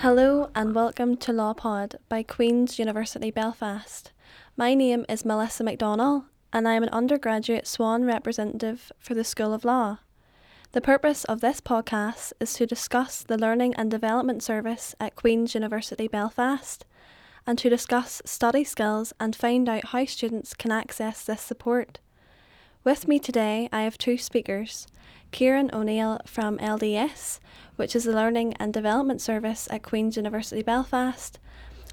Hello and welcome to LawPod by Queen's University Belfast. My name is Melissa McDonnell and I am an undergraduate Swan representative for the School of Law. The purpose of this podcast is to discuss the Learning and Development Service at Queen's University Belfast and to discuss study skills and find out how students can access this support. With me today, I have two speakers Kieran O'Neill from LDS, which is the Learning and Development Service at Queen's University Belfast,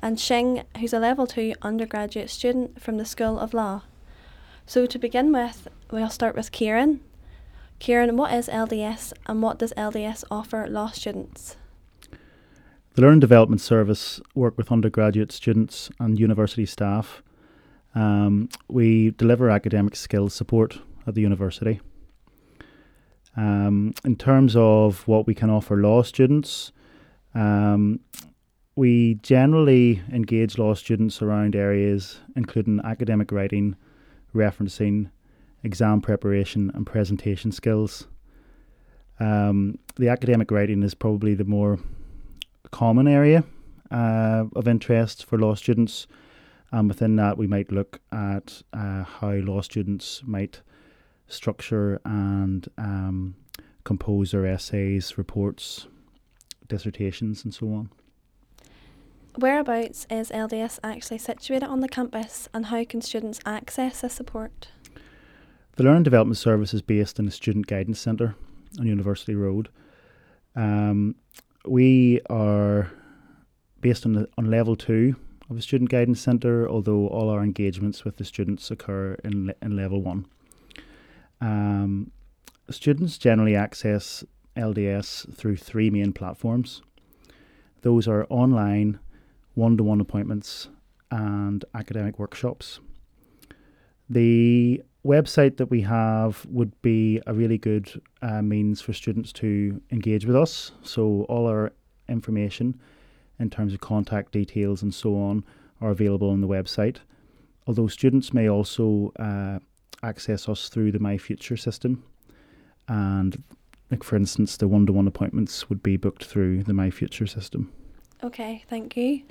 and Shing, who's a level 2 undergraduate student from the School of Law. So, to begin with, we'll start with Kieran. Kieran, what is LDS and what does LDS offer law students? The Learning Development Service work with undergraduate students and university staff. Um, we deliver academic skills support at the university. Um, in terms of what we can offer law students, um, we generally engage law students around areas including academic writing, referencing, exam preparation, and presentation skills. Um, the academic writing is probably the more common area uh, of interest for law students. And within that, we might look at uh, how law students might structure and um, compose their essays, reports, dissertations, and so on. Whereabouts is LDS actually situated on the campus, and how can students access this support? The Learning Development Service is based in the Student Guidance Centre on University Road. Um, we are based on, the, on level two of the Student Guidance Centre, although all our engagements with the students occur in, in level one. Um, students generally access LDS through three main platforms. Those are online, one to one appointments, and academic workshops. The website that we have would be a really good uh, means for students to engage with us. So all our information in terms of contact details and so on are available on the website. Although students may also uh, access us through the My Future system, and like for instance, the one-to-one appointments would be booked through the My Future system. Okay, thank you.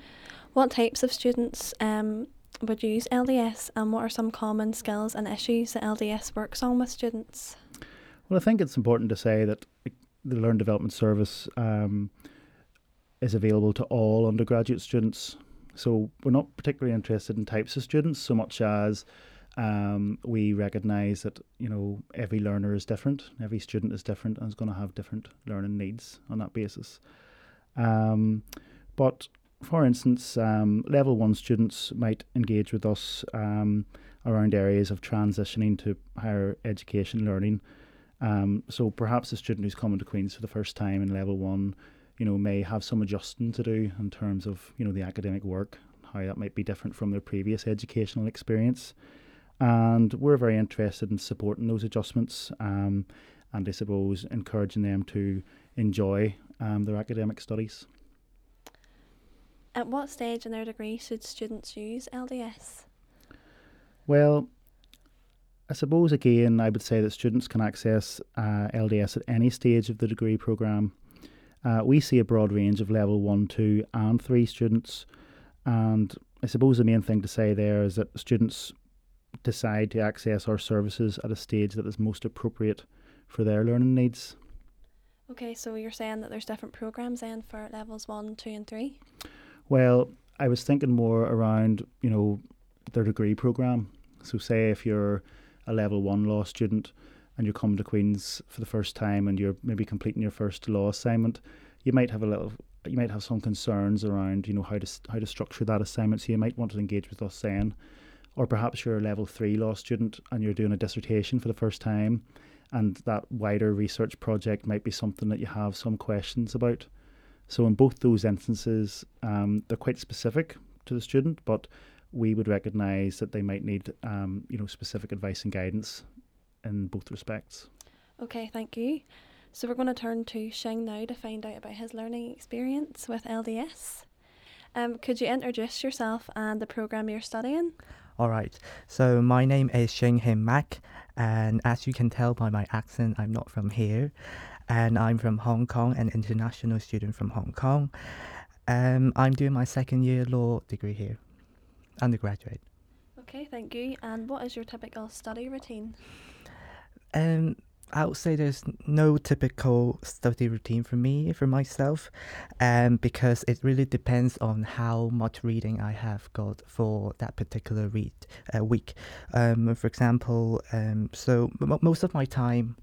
What types of students um, would use LDS and what are some common skills and issues that LDS works on with students? Well, I think it's important to say that the Learn Development Service um, is available to all undergraduate students. So we're not particularly interested in types of students so much as um, we recognise that you know every learner is different, every student is different, and is going to have different learning needs on that basis. Um, but for instance, um, level one students might engage with us um, around areas of transitioning to higher education learning. Um, so perhaps a student who's coming to Queen's for the first time in level one, you know, may have some adjusting to do in terms of you know the academic work, how that might be different from their previous educational experience. And we're very interested in supporting those adjustments um, and I suppose encouraging them to enjoy um, their academic studies. At what stage in their degree should students use LDS? Well, I suppose again, I would say that students can access uh, LDS at any stage of the degree programme. Uh, we see a broad range of level one, two, and three students, and I suppose the main thing to say there is that students decide to access our services at a stage that is most appropriate for their learning needs. Okay, so you're saying that there's different programs then for levels one, two, and three? Well, I was thinking more around, you know, their degree program. So, say if you're a level one law student and you're coming to Queen's for the first time and you're maybe completing your first law assignment, you might have a little, you might have some concerns around, you know, how to how to structure that assignment. So you might want to engage with us then, or perhaps you're a level three law student and you're doing a dissertation for the first time, and that wider research project might be something that you have some questions about. So in both those instances, um, they're quite specific to the student, but we would recognise that they might need, um, you know, specific advice and guidance in both respects. Okay, thank you. So we're going to turn to Shing now to find out about his learning experience with LDS. Um, could you introduce yourself and the program you're studying? All right. So my name is Shing Him Mak, and as you can tell by my accent, I'm not from here, and I'm from Hong Kong, an international student from Hong Kong. Um, I'm doing my second year law degree here, undergraduate. Okay, thank you. And what is your typical study routine? Um, I would say there's no typical study routine for me, for myself, um, because it really depends on how much reading I have got for that particular read uh, week. Um, for example, um, so m- most of my time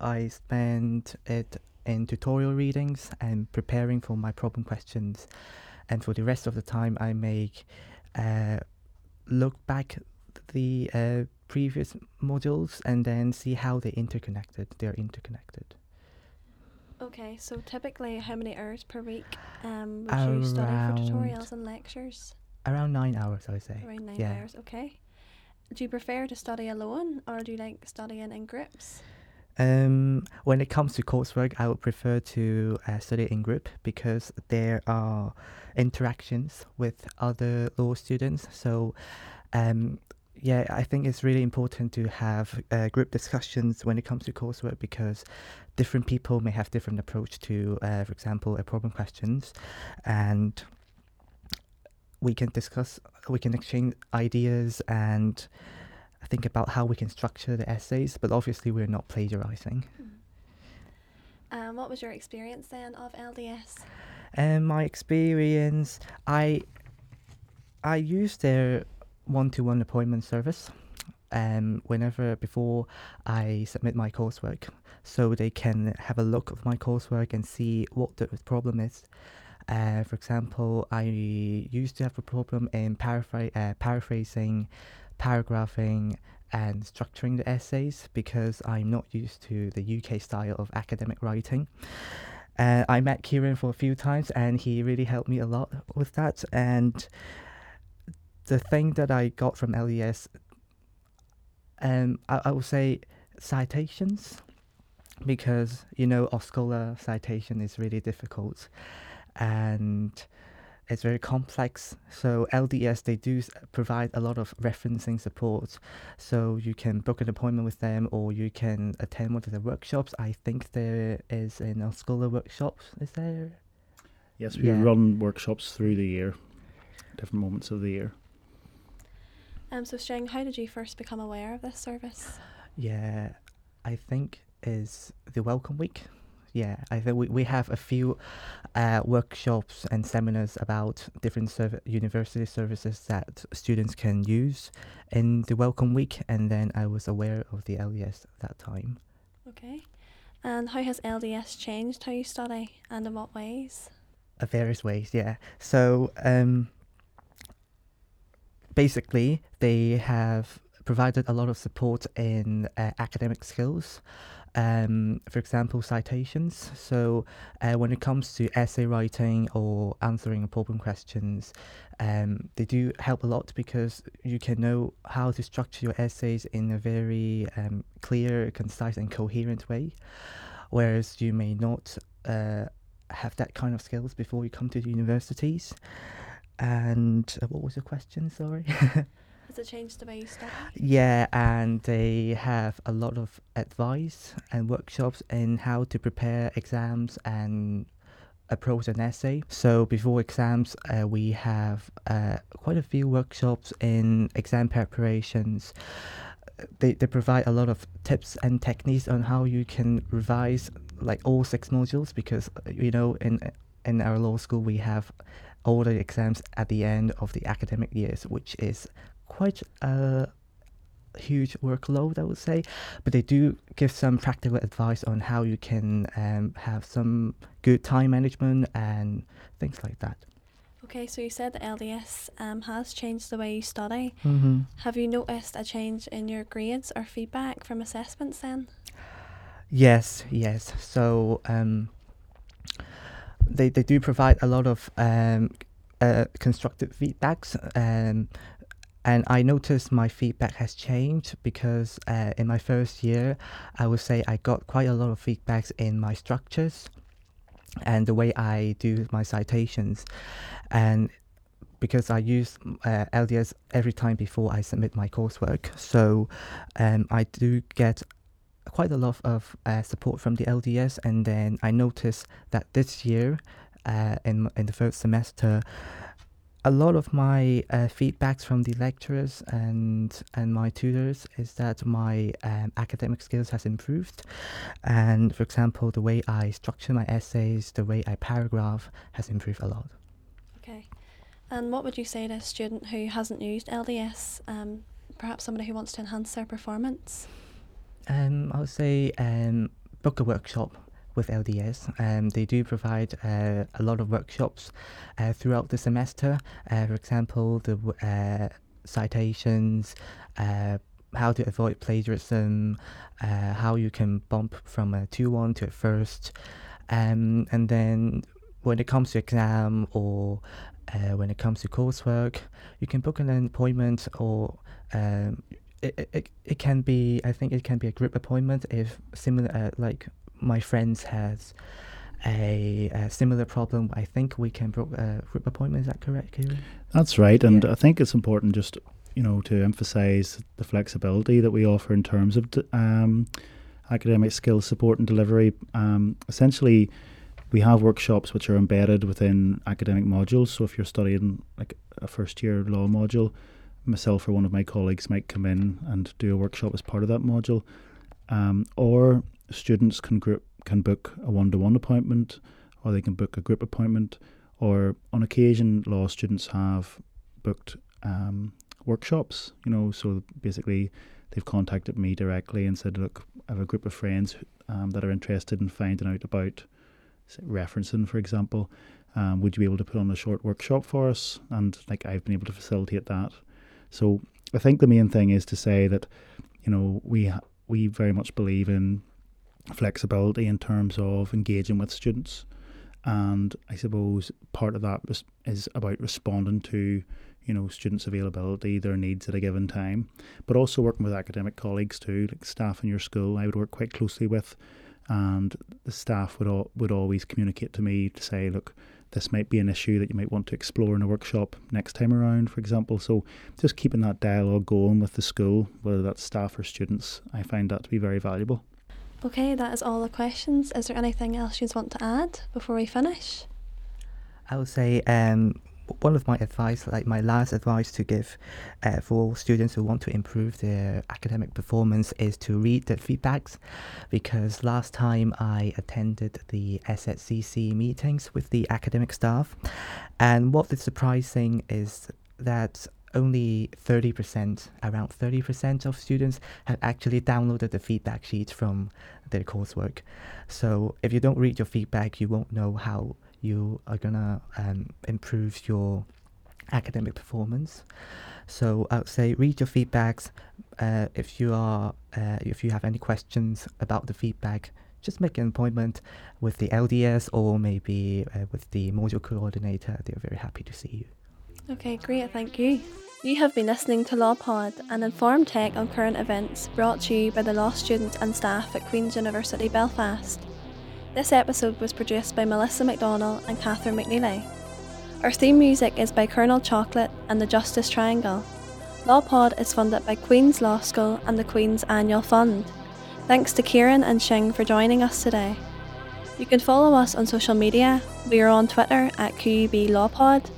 I spend it in tutorial readings and preparing for my problem questions, and for the rest of the time I make uh, look back the uh, previous modules and then see how they interconnected. They're interconnected. Okay, so typically, how many hours per week um, would you study for tutorials and lectures? Around nine hours, I would say. Around nine yeah. hours, okay. Do you prefer to study alone or do you like studying in groups? Um, when it comes to coursework, I would prefer to uh, study in group because there are interactions with other law students. So, um, yeah, I think it's really important to have uh, group discussions when it comes to coursework because different people may have different approach to, uh, for example, a problem questions, and we can discuss, we can exchange ideas and think about how we can structure the essays. But obviously, we're not plagiarizing. Um, what was your experience then of LDS? And my experience, I I use their one-to-one appointment service. Um, whenever before I submit my coursework, so they can have a look of my coursework and see what the problem is. Uh, for example, I used to have a problem in paraphr- uh, paraphrasing, paragraphing, and structuring the essays because I'm not used to the UK style of academic writing. Uh, I met Kieran for a few times and he really helped me a lot with that. And the thing that I got from LES, um, I, I would say citations, because you know, Oscola citation is really difficult and it's very complex. So LDS they do provide a lot of referencing support, so you can book an appointment with them or you can attend one of the workshops. I think there is an Oscola workshops. Is there? Yes, we Yeah. run workshops through the year, different moments of the year. Um, so Shing, how did you first become aware of this service? Yeah, I think is the welcome week. Yeah, I think we, we have a few uh, workshops and seminars about different serv- university services that students can use in the welcome week, and then I was aware of the LDS at that time. Okay. And how has LDS changed how you study and in what ways? Uh, various ways, yeah. So um, basically, they have provided a lot of support in uh, academic skills. Um, for example, citations. So uh, when it comes to essay writing or answering problem questions, um, they do help a lot because you can know how to structure your essays in a very um, clear, concise, and coherent way. Whereas you may not uh, have that kind of skills before you come to the universities. And uh, what was your question? Sorry. Has it changed the way you study? yeah, and they have a lot of advice and workshops in how to prepare exams and approach an essay. So before exams, uh, we have uh, quite a few workshops in exam preparations. They, they provide a lot of tips and techniques on how you can revise like all six modules because uh, you know in in our law school we have all the exams at the end of the academic years, which is quite a huge workload, I would say. But they do give some practical advice on how you can um, have some good time management and things like that. Okay, so you said that LDS um, has changed the way you study. Mm-hmm. Have you noticed a change in your grades or feedback from assessments then? Yes, yes. So um, they, they do provide a lot of um, uh, constructive feedbacks. Um, and I noticed my feedback has changed because uh, in my first year, I would say I got quite a lot of feedbacks in my structures and the way I do my citations. And because I use uh, LDS every time before I submit my coursework, so um, I do get quite a lot of uh, support from the LDS. And then I noticed that this year, uh, in in the first semester, a lot of my uh, feedbacks from the lecturers and and my tutors is that my um, academic skills has improved and for example the way i structure my essays the way i paragraph has improved a lot Okay. And what would you say to a student who hasn't used LDS, um, perhaps somebody who wants to enhance their performance? Um, i would say um, book a workshop with LDS. Um, they do provide uh, a lot of workshops uh, throughout the semester. Uh, for example, the uh, citations, uh, how to avoid plagiarism, uh, how you can bump from a 2-1 to a first. Um, and then when it comes to exam or uh, when it comes to coursework, you can book an appointment or um, it, it- it, it can be I think it can be a group appointment if similar uh, like my friends has a, a similar problem. I think we can book a group appointment. Is that correct, Kieran? That's right, and Yeah. I think it's important just you know to emphasise the flexibility that we offer in terms of um, academic skills support and delivery. Um, essentially, we have workshops which are embedded within academic modules. So if you're studying like a first year law module, myself or one of my colleagues might come in and do a workshop as part of that module, um, or students can group can book a one to one appointment, or they can book a group appointment or on occasion law students have booked um, workshops you know so basically they've contacted me directly and said look i have a group of friends um, that are interested in finding out about referencing for example. Um, would you be able to put on a short workshop for us? And like i've been able to facilitate that so i think the main thing is to say that you know we we very much believe in flexibility in terms of engaging with students and I suppose part of that is about responding to you know students' availability, their needs at a given time, but also working with academic colleagues too, like staff in your school. I would work quite closely with, and the staff would all, would always communicate to me to say, look, this might be an issue that you might want to explore in a workshop next time around, for example. So just keeping that dialogue going with the school, whether that's staff or students, I find that to be very valuable. Okay, that is all the questions. Is there anything else you want to add before we finish? I would say um, one of my advice, like my last advice to give uh, for students who want to improve their academic performance, is to read the feedbacks. Because last time I attended the SSCC meetings with the academic staff, and what is surprising is that only 30%, around 30% of students have actually downloaded the feedback sheet from their coursework. So if you don't read your feedback, you won't know how you are gonna um, improve your academic performance. So I would say read your feedbacks. Uh, if you are, uh, if you have any questions about the feedback, just make an appointment with the LDS or maybe uh, with the module coordinator. They're very happy to see you. Okay, great, thank you. You have been listening to Law Pod, an informed take on current events brought to you by the law students and staff at Queen's University Belfast. This episode was produced by Melissa McDonnell and Catherine McNeely. Our theme music is by Colonel Chocolate and the Justice Triangle. Law Pod is funded by Queen's Law School and the Queen's Annual Fund. Thanks to Kieran and Shing for joining us today. You can follow us on social media. We are on Twitter at QUB Law Pod.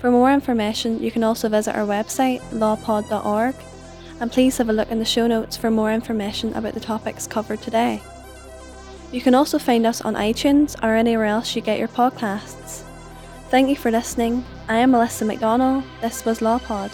For more information, you can also visit our website, lawpod.org, and please have a look in the show notes for more information about the topics covered today. You can also find us on iTunes or anywhere else you get your podcasts. Thank you for listening. I am Melissa McDonald. This was Law Pod.